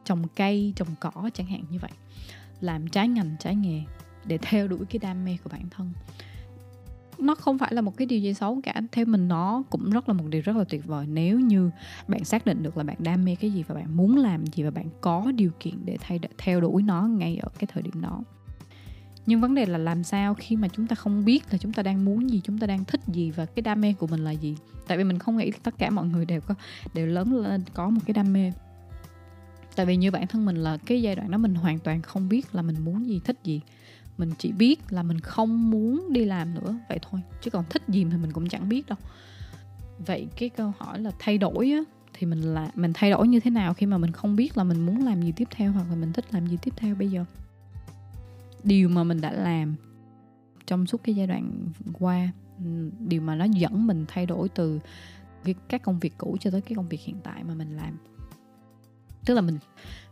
trồng cây, trồng cỏ, chẳng hạn như vậy. Làm trái ngành, trái nghề, để theo đuổi cái đam mê của bản thân nó không phải là một cái điều gì xấu cả. Theo mình, nó cũng rất là một điều rất là tuyệt vời. Nếu như bạn xác định được là bạn đam mê cái gì và bạn muốn làm gì và bạn có điều kiện để thay theo đuổi nó ngay ở cái thời điểm đó. Nhưng vấn đề là làm sao khi mà chúng ta không biết là chúng ta đang muốn gì, chúng ta đang thích gì và cái đam mê của mình là gì. Tại vì mình không nghĩ tất cả mọi người đều có, đều lớn lên có một cái đam mê. Tại vì như bản thân mình là cái giai đoạn đó mình hoàn toàn không biết là mình muốn gì, thích gì mình chỉ biết là mình không muốn đi làm nữa vậy thôi. Chứ còn thích gì thì mình cũng chẳng biết đâu. Vậy cái câu hỏi là thay đổi á thì mình là mình thay đổi như thế nào khi mà mình không biết là mình muốn làm gì tiếp theo hoặc là mình thích làm gì tiếp theo bây giờ? Điều mà mình đã làm trong suốt cái giai đoạn qua điều mà nó dẫn mình thay đổi từ cái, các công việc cũ cho tới cái công việc hiện tại mà mình làm. Tức là mình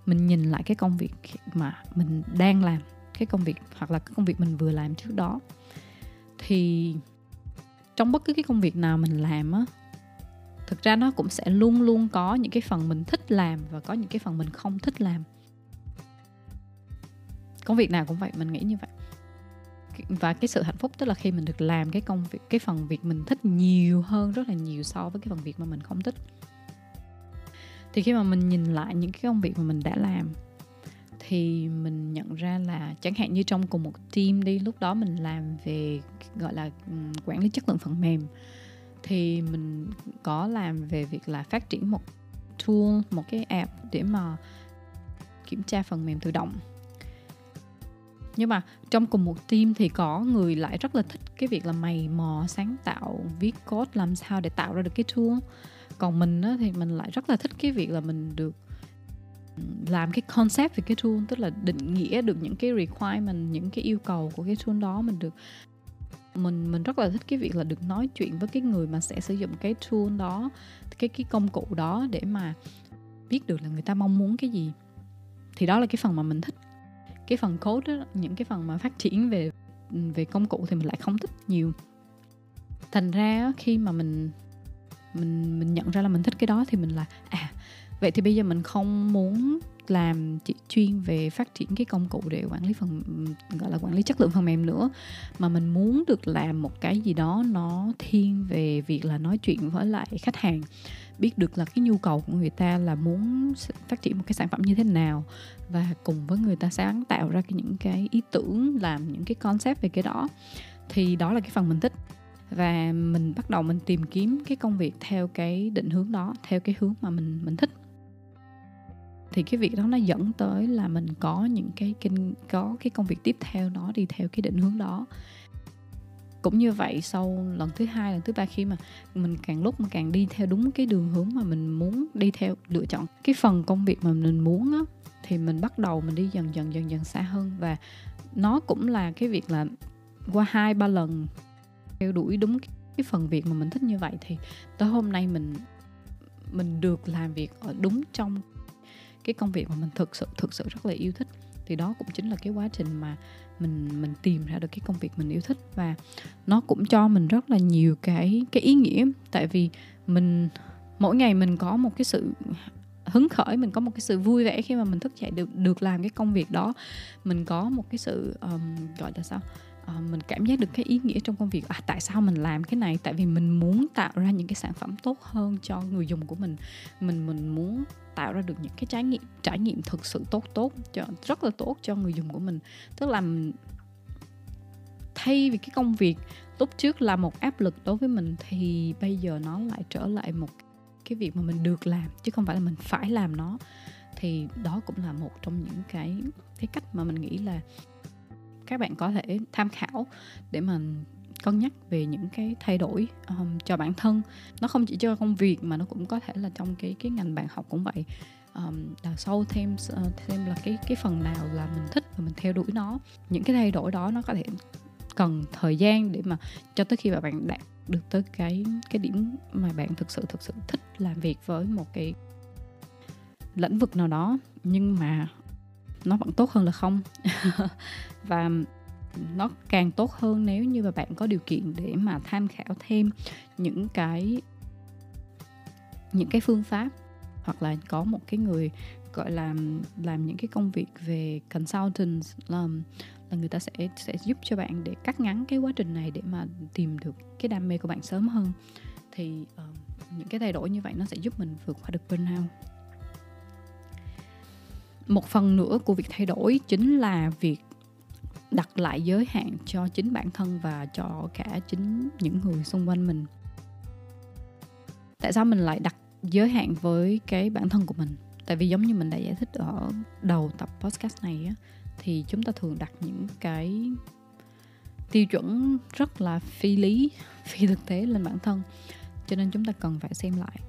mình nhìn lại cái công việc mà mình đang làm cái công việc, hoặc là cái công việc mình vừa làm trước đó. Thì trong bất cứ cái công việc nào mình làm á, thực ra nó cũng sẽ luôn luôn có những cái phần mình thích làm và có những cái phần mình không thích làm. Công việc nào cũng vậy, mình nghĩ như vậy. Và cái sự hạnh phúc tức là khi mình được làm cái công việc, cái phần việc mình thích nhiều hơn, rất là nhiều so với cái phần việc mà mình không thích. Thì khi mà mình nhìn lại những cái công việc mà mình đã làm thì mình nhận ra là chẳng hạn như trong cùng một team đi lúc đó mình làm về gọi là ừ, quản lý chất lượng phần mềm thì mình có làm về việc là phát triển một tool một cái app để mà kiểm tra phần mềm tự động. Nhưng mà trong cùng một team thì có người lại rất là thích cái việc là mày mò sáng tạo viết code làm sao để tạo ra được cái tool. Còn mình á, thì mình lại rất là thích cái việc là mình được làm cái concept về cái tool tức là định nghĩa được những cái requirement những cái yêu cầu của cái tool đó mình được mình mình rất là thích cái việc là được nói chuyện với cái người mà sẽ sử dụng cái tool đó cái cái công cụ đó để mà biết được là người ta mong muốn cái gì. Thì đó là cái phần mà mình thích. Cái phần code đó, những cái phần mà phát triển về về công cụ thì mình lại không thích nhiều. Thành ra khi mà mình mình mình nhận ra là mình thích cái đó thì mình là à vậy thì bây giờ mình không muốn làm chỉ chuyên về phát triển cái công cụ để quản lý phần, gọi là quản lý chất lượng phần mềm nữa, mà mình muốn được làm một cái gì đó nó thiên về việc là nói chuyện với lại khách hàng, biết được là cái nhu cầu của người ta là muốn phát triển một cái sản phẩm như thế nào, và cùng với người ta sáng tạo ra những cái ý tưởng, làm những cái concept về cái đó. Thì đó là cái phần mình thích. Và mình bắt đầu mình tìm kiếm cái công việc theo cái định hướng đó, theo cái hướng mà mình mình thích thì cái việc đó nó dẫn tới là mình có những cái kinh, có cái công việc tiếp theo nó đi theo cái định hướng đó. Cũng như vậy, sau lần thứ hai, lần thứ ba khi mà mình càng lúc mà càng đi theo đúng cái đường hướng mà mình muốn đi theo, lựa chọn cái phần công việc mà mình muốn á, thì mình bắt đầu mình đi dần dần dần dần xa hơn. Và nó cũng là cái việc là qua hai, ba lần theo đuổi đúng cái phần việc mà mình thích như vậy thì tới hôm nay mình mình được làm việc ở đúng trong cái công việc mà mình thực sự thực sự rất là yêu thích. Thì đó cũng chính là cái quá trình mà mình mình tìm ra được cái công việc mình yêu thích. Và nó cũng cho mình rất là nhiều cái cái ý nghĩa. Tại vì mình mỗi ngày mình có một cái sự hứng khởi mình có một cái sự vui vẻ khi mà mình thức dậy được được làm cái công việc đó. Mình có một cái sự um, gọi là sao? Uh, mình cảm giác được cái ý nghĩa trong công việc. À tại sao mình làm cái này? Tại vì mình muốn tạo ra những cái sản phẩm tốt hơn cho người dùng của mình. Mình mình muốn tạo ra được những cái trải nghiệm trải nghiệm thực sự tốt tốt cho rất là tốt cho người dùng của mình. Tức là thay vì cái công việc lúc trước là một áp lực đối với mình thì bây giờ nó lại trở lại một cái việc mà mình được làm chứ không phải là mình phải làm nó. Thì đó cũng là một trong những cái cái cách mà mình nghĩ là các bạn có thể tham khảo để mà cân nhắc về những cái thay đổi um, cho bản thân. Nó không chỉ cho công việc mà nó cũng có thể là trong cái cái ngành bạn học cũng vậy. Um, đào sâu thêm uh, thêm là cái cái phần nào là mình thích và mình theo đuổi nó. Những cái thay đổi đó nó có thể cần thời gian để mà cho tới khi mà bạn đạt được tới cái cái điểm mà bạn thực sự thực sự thích làm việc với một cái lĩnh vực nào đó. Nhưng mà nó vẫn tốt hơn là không. Và nó càng tốt hơn nếu như mà bạn có điều kiện để mà tham khảo thêm những cái những cái phương pháp hoặc là có một cái người gọi là làm những cái công việc về consultant là, là người ta sẽ sẽ giúp cho bạn để cắt ngắn cái quá trình này để mà tìm được cái đam mê của bạn sớm hơn. Thì uh, những cái thay đổi như vậy nó sẽ giúp mình vượt qua được burnout một phần nữa của việc thay đổi chính là việc đặt lại giới hạn cho chính bản thân và cho cả chính những người xung quanh mình. Tại sao mình lại đặt giới hạn với cái bản thân của mình? Tại vì giống như mình đã giải thích ở đầu tập podcast này á, thì chúng ta thường đặt những cái tiêu chuẩn rất là phi lý, phi thực tế lên bản thân. Cho nên chúng ta cần phải xem lại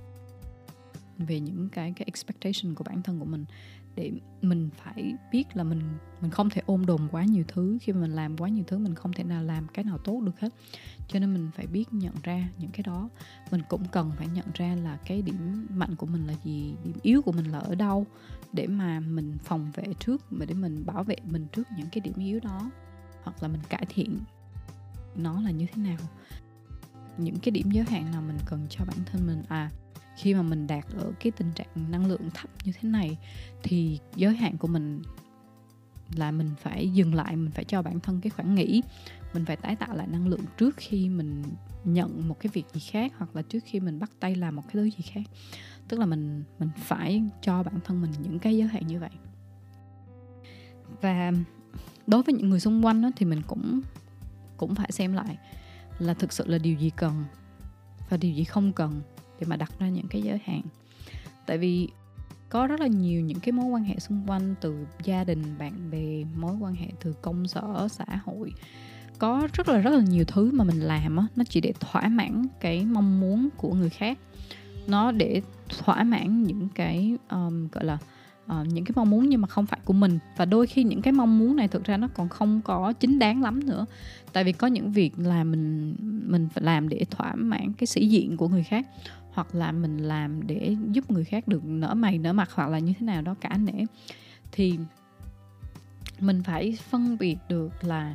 về những cái cái expectation của bản thân của mình để mình phải biết là mình mình không thể ôm đồm quá nhiều thứ. Khi mà mình làm quá nhiều thứ, mình không thể nào làm cái nào tốt được hết. Cho nên mình phải biết nhận ra những cái đó. Mình cũng cần phải nhận ra là cái điểm mạnh của mình là gì, điểm yếu của mình là ở đâu, để mà mình phòng vệ trước, mà để mình bảo vệ mình trước những cái điểm yếu đó, hoặc là mình cải thiện nó là như thế nào. Những cái điểm giới hạn nào mình cần cho bản thân mình? À khi mà mình đạt ở cái tình trạng năng lượng thấp như thế này thì giới hạn của mình là mình phải dừng lại mình phải cho bản thân cái khoảng nghỉ. Mình phải tái tạo lại năng lượng trước khi mình nhận một cái việc gì khác hoặc là trước khi mình bắt tay làm một cái thứ gì khác. Tức là mình mình phải cho bản thân mình những cái giới hạn như vậy. Và đối với những người xung quanh đó, thì mình cũng cũng phải xem lại là thực sự là điều gì cần và điều gì không cần để mà đặt ra những cái giới hạn. Tại vì có rất là nhiều những cái mối quan hệ xung quanh từ gia đình bạn bè mối quan hệ từ công sở xã hội. Có rất là rất là nhiều thứ mà mình làm á nó chỉ để thỏa mãn cái mong muốn của người khác. Nó để thỏa mãn những cái um, gọi là uh, những cái mong muốn nhưng mà không phải của mình. Và đôi khi những cái mong muốn này thực ra nó còn không có chính đáng lắm nữa. Tại vì có những việc là mình mình phải làm để thỏa mãn cái sĩ diện của người khác hoặc là mình làm để giúp người khác được nở mày nở mặt hoặc là như thế nào đó cả nể. Thì mình phải phân biệt được là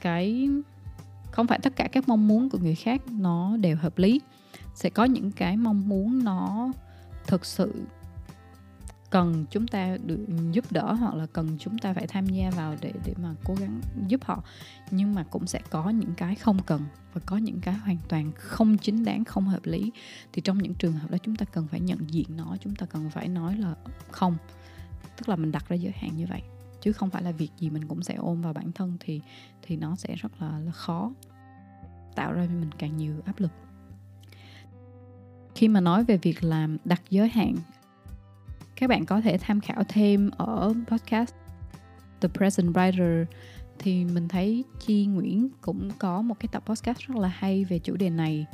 cái không phải tất cả các mong muốn của người khác nó đều hợp lý. Sẽ có những cái mong muốn nó thực sự cần chúng ta được giúp đỡ hoặc là cần chúng ta phải tham gia vào để để mà cố gắng giúp họ. Nhưng mà cũng sẽ có những cái không cần và có những cái hoàn toàn không chính đáng không hợp lý. Thì trong những trường hợp đó chúng ta cần phải nhận diện nó chúng ta cần phải nói là không. Tức là mình đặt ra giới hạn như vậy. Chứ không phải là việc gì mình cũng sẽ ôm vào bản thân thì thì nó sẽ rất là, là khó. Tạo ra cho mình càng nhiều áp lực. Khi mà nói về việc làm đặt giới hạn các bạn có thể tham khảo thêm ở podcast The Present Writer. Thì mình thấy Chi Nguyễn cũng có một cái tập podcast rất là hay về chủ đề này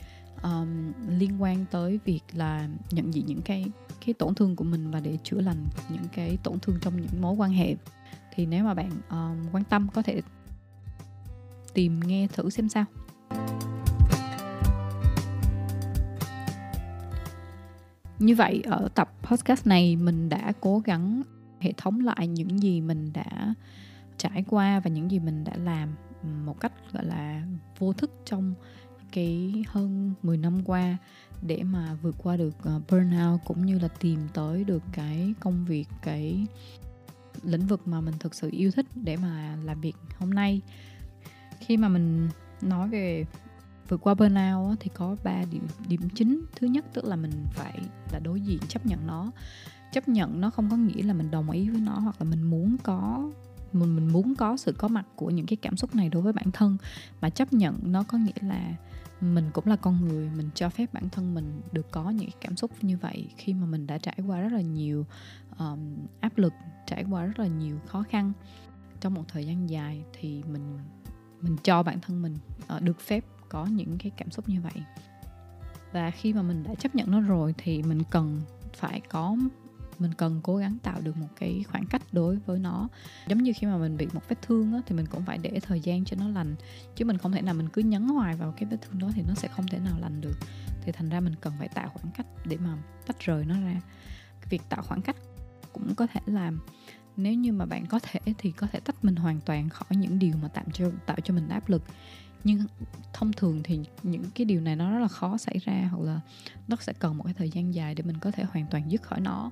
um, liên quan tới việc là nhận diện những cái cái tổn thương của mình và để chữa lành những cái tổn thương trong những mối quan hệ. Thì nếu mà bạn um, quan tâm có thể tìm nghe thử xem sao. Như vậy, ở tập podcast này mình đã cố gắng hệ thống lại những gì mình đã trải qua và những gì mình đã làm một cách, gọi là, vô thức trong cái hơn 10 năm qua để mà vượt qua được ờ, burnout cũng như là tìm tới được cái công việc, cái lĩnh vực mà mình thực sự yêu thích để mà làm việc hôm nay. Khi mà mình nói về vượt qua burnout thì có ba điểm điểm chính. Thứ nhất tức là mình phải là đối diện chấp nhận nó. Chấp nhận nó không có nghĩa là mình đồng ý với nó hoặc là mình muốn có mình mình muốn có sự có mặt của những cái cảm xúc này đối với bản thân. Mà chấp nhận nó có nghĩa là mình cũng là con người mình cho phép bản thân mình được có những cảm xúc như vậy khi mà mình đã trải qua rất là nhiều um, áp lực trải qua rất là nhiều khó khăn. Trong một thời gian dài thì mình mình cho bản thân mình uh, được phép có những cái cảm xúc như vậy. Và khi mà mình đã chấp nhận nó rồi thì mình cần phải có mình cần cố gắng tạo được một cái khoảng cách đối với nó. Giống như khi mà mình bị một vết thương á, thì mình cũng phải để thời gian cho nó lành. Chứ mình không thể nào mình cứ nhấn hoài vào cái vết thương đó thì nó sẽ không thể nào lành được. Thì thành ra mình cần phải tạo khoảng cách để mà tách rời nó ra. Việc tạo khoảng cách cũng có thể làm. Nếu như mà bạn có thể thì có thể tách mình hoàn toàn khỏi những điều mà tạo cho tạo cho mình áp lực nhưng thông thường thì những cái điều này nó rất là khó xảy ra hoặc là nó sẽ cần một cái thời gian dài để mình có thể hoàn toàn dứt khỏi nó.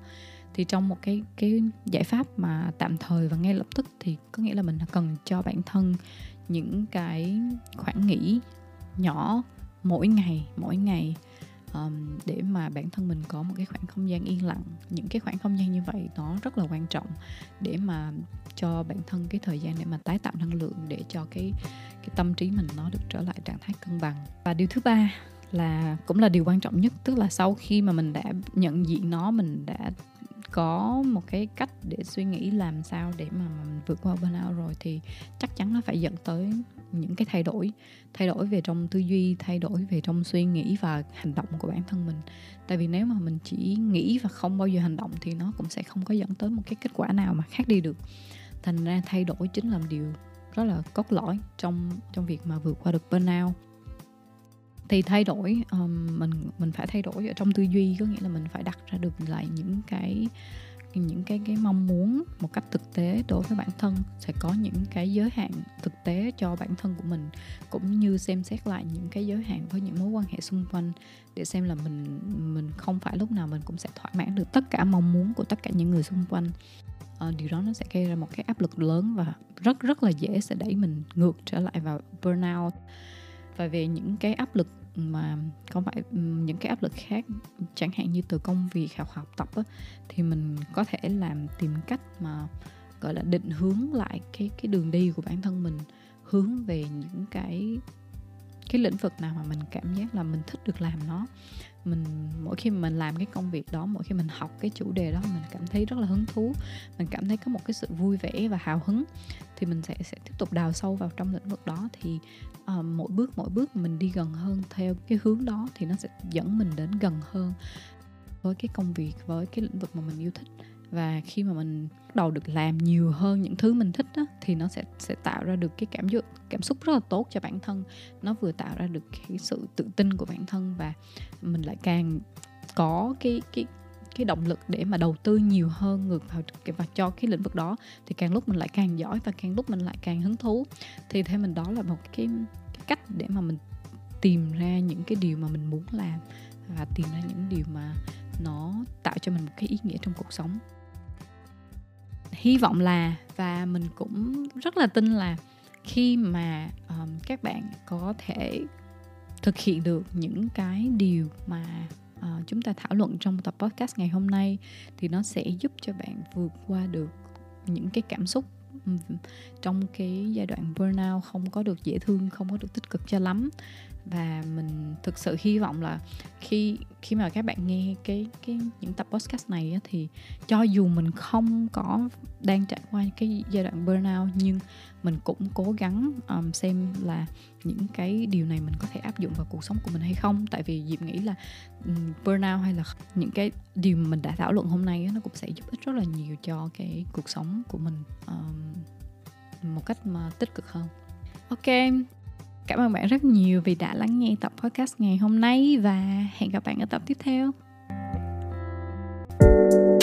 Thì trong một cái cái giải pháp mà tạm thời và ngay lập tức thì có nghĩa là mình cần cho bản thân những cái khoảng nghỉ nhỏ mỗi ngày mỗi ngày um, để mà bản thân mình có một cái khoảng không gian yên lặng. Những cái khoảng không gian như vậy nó rất là quan trọng để mà cho bản thân cái thời gian để mà tái tạo năng lượng để cho cái cái tâm trí mình nó được trở lại trạng thái cân bằng. Và điều thứ ba là, cũng là điều quan trọng nhất, tức là sau khi mà mình đã nhận diện nó, mình đã có một cái cách để suy nghĩ làm sao để mà mình vượt qua burnout rồi, thì chắc chắn nó phải dẫn tới những cái thay đổi. Thay đổi về trong tư duy, thay đổi về trong suy nghĩ và hành động của bản thân mình. Tại vì nếu mà mình chỉ nghĩ và không bao giờ hành động thì nó cũng sẽ không có dẫn tới một cái kết quả nào mà khác đi được thành ra thay đổi chính là điều rất là cốt lõi trong trong việc mà vượt qua được burnout. Thì thay đổi um, mình mình phải thay đổi ở trong tư duy có nghĩa là mình phải đặt ra được lại những cái những cái cái mong muốn một cách thực tế đối với bản thân. Sẽ có những cái giới hạn thực tế cho bản thân của mình cũng như xem xét lại những cái giới hạn với những mối quan hệ xung quanh để xem là mình mình không phải lúc nào mình cũng sẽ thỏa mãn được tất cả mong muốn của tất cả những người xung quanh. Ờ, điều đó nó sẽ gây ra một cái áp lực lớn và rất rất là dễ sẽ đẩy mình ngược trở lại vào burnout. Và về những cái áp lực mà không phải những cái áp lực khác chẳng hạn như từ công việc học học tập á, thì mình có thể làm tìm cách mà gọi là định hướng lại cái cái đường đi của bản thân mình hướng về những cái cái lĩnh vực nào mà mình cảm giác là mình thích được làm nó mình mỗi khi mình làm cái công việc đó mỗi khi mình học cái chủ đề đó mình cảm thấy rất là hứng thú. Mình cảm thấy có một cái sự vui vẻ và hào hứng. Thì mình sẽ sẽ tiếp tục đào sâu vào trong lĩnh vực đó. Thì uh, mỗi bước mỗi bước mình đi gần hơn theo cái hướng đó thì nó sẽ dẫn mình đến gần hơn với cái công việc với cái lĩnh vực mà mình yêu thích và khi mà mình bắt đầu được làm nhiều hơn những thứ mình thích đó, thì nó sẽ sẽ tạo ra được cái cảm giác cảm xúc rất là tốt cho bản thân. Nó vừa tạo ra được cái sự tự tin của bản thân và mình lại càng có cái cái cái động lực để mà đầu tư nhiều hơn ngược vào và cho cái lĩnh vực đó. Thì càng lúc mình lại càng giỏi và càng lúc mình lại càng hứng thú. Thì theo mình đó là một cái, cái cách để mà mình tìm ra những cái điều mà mình muốn làm và tìm ra những điều mà nó tạo cho mình một cái ý nghĩa trong cuộc sống hy vọng là và mình cũng rất là tin là khi mà um, các bạn có thể thực hiện được những cái điều mà uh, chúng ta thảo luận trong tập podcast ngày hôm nay thì nó sẽ giúp cho bạn vượt qua được những cái cảm xúc trong cái giai đoạn burnout không có được dễ thương không có được tích cực cho lắm và mình thực sự hy vọng là khi khi mà các bạn nghe cái cái những tập podcast này á, thì cho dù mình không có đang trải qua cái giai đoạn burnout nhưng mình cũng cố gắng um, xem là những cái điều này mình có thể áp dụng vào cuộc sống của mình hay không. Tại vì diệp nghĩ là um, burnout hay là những cái điều mình đã thảo luận hôm nay á, nó cũng sẽ giúp ích rất là nhiều cho cái cuộc sống của mình um, một cách mà tích cực hơn. Ok. Cảm ơn bạn rất nhiều vì đã lắng nghe tập podcast ngày hôm nay và hẹn gặp bạn ở tập tiếp theo. thank you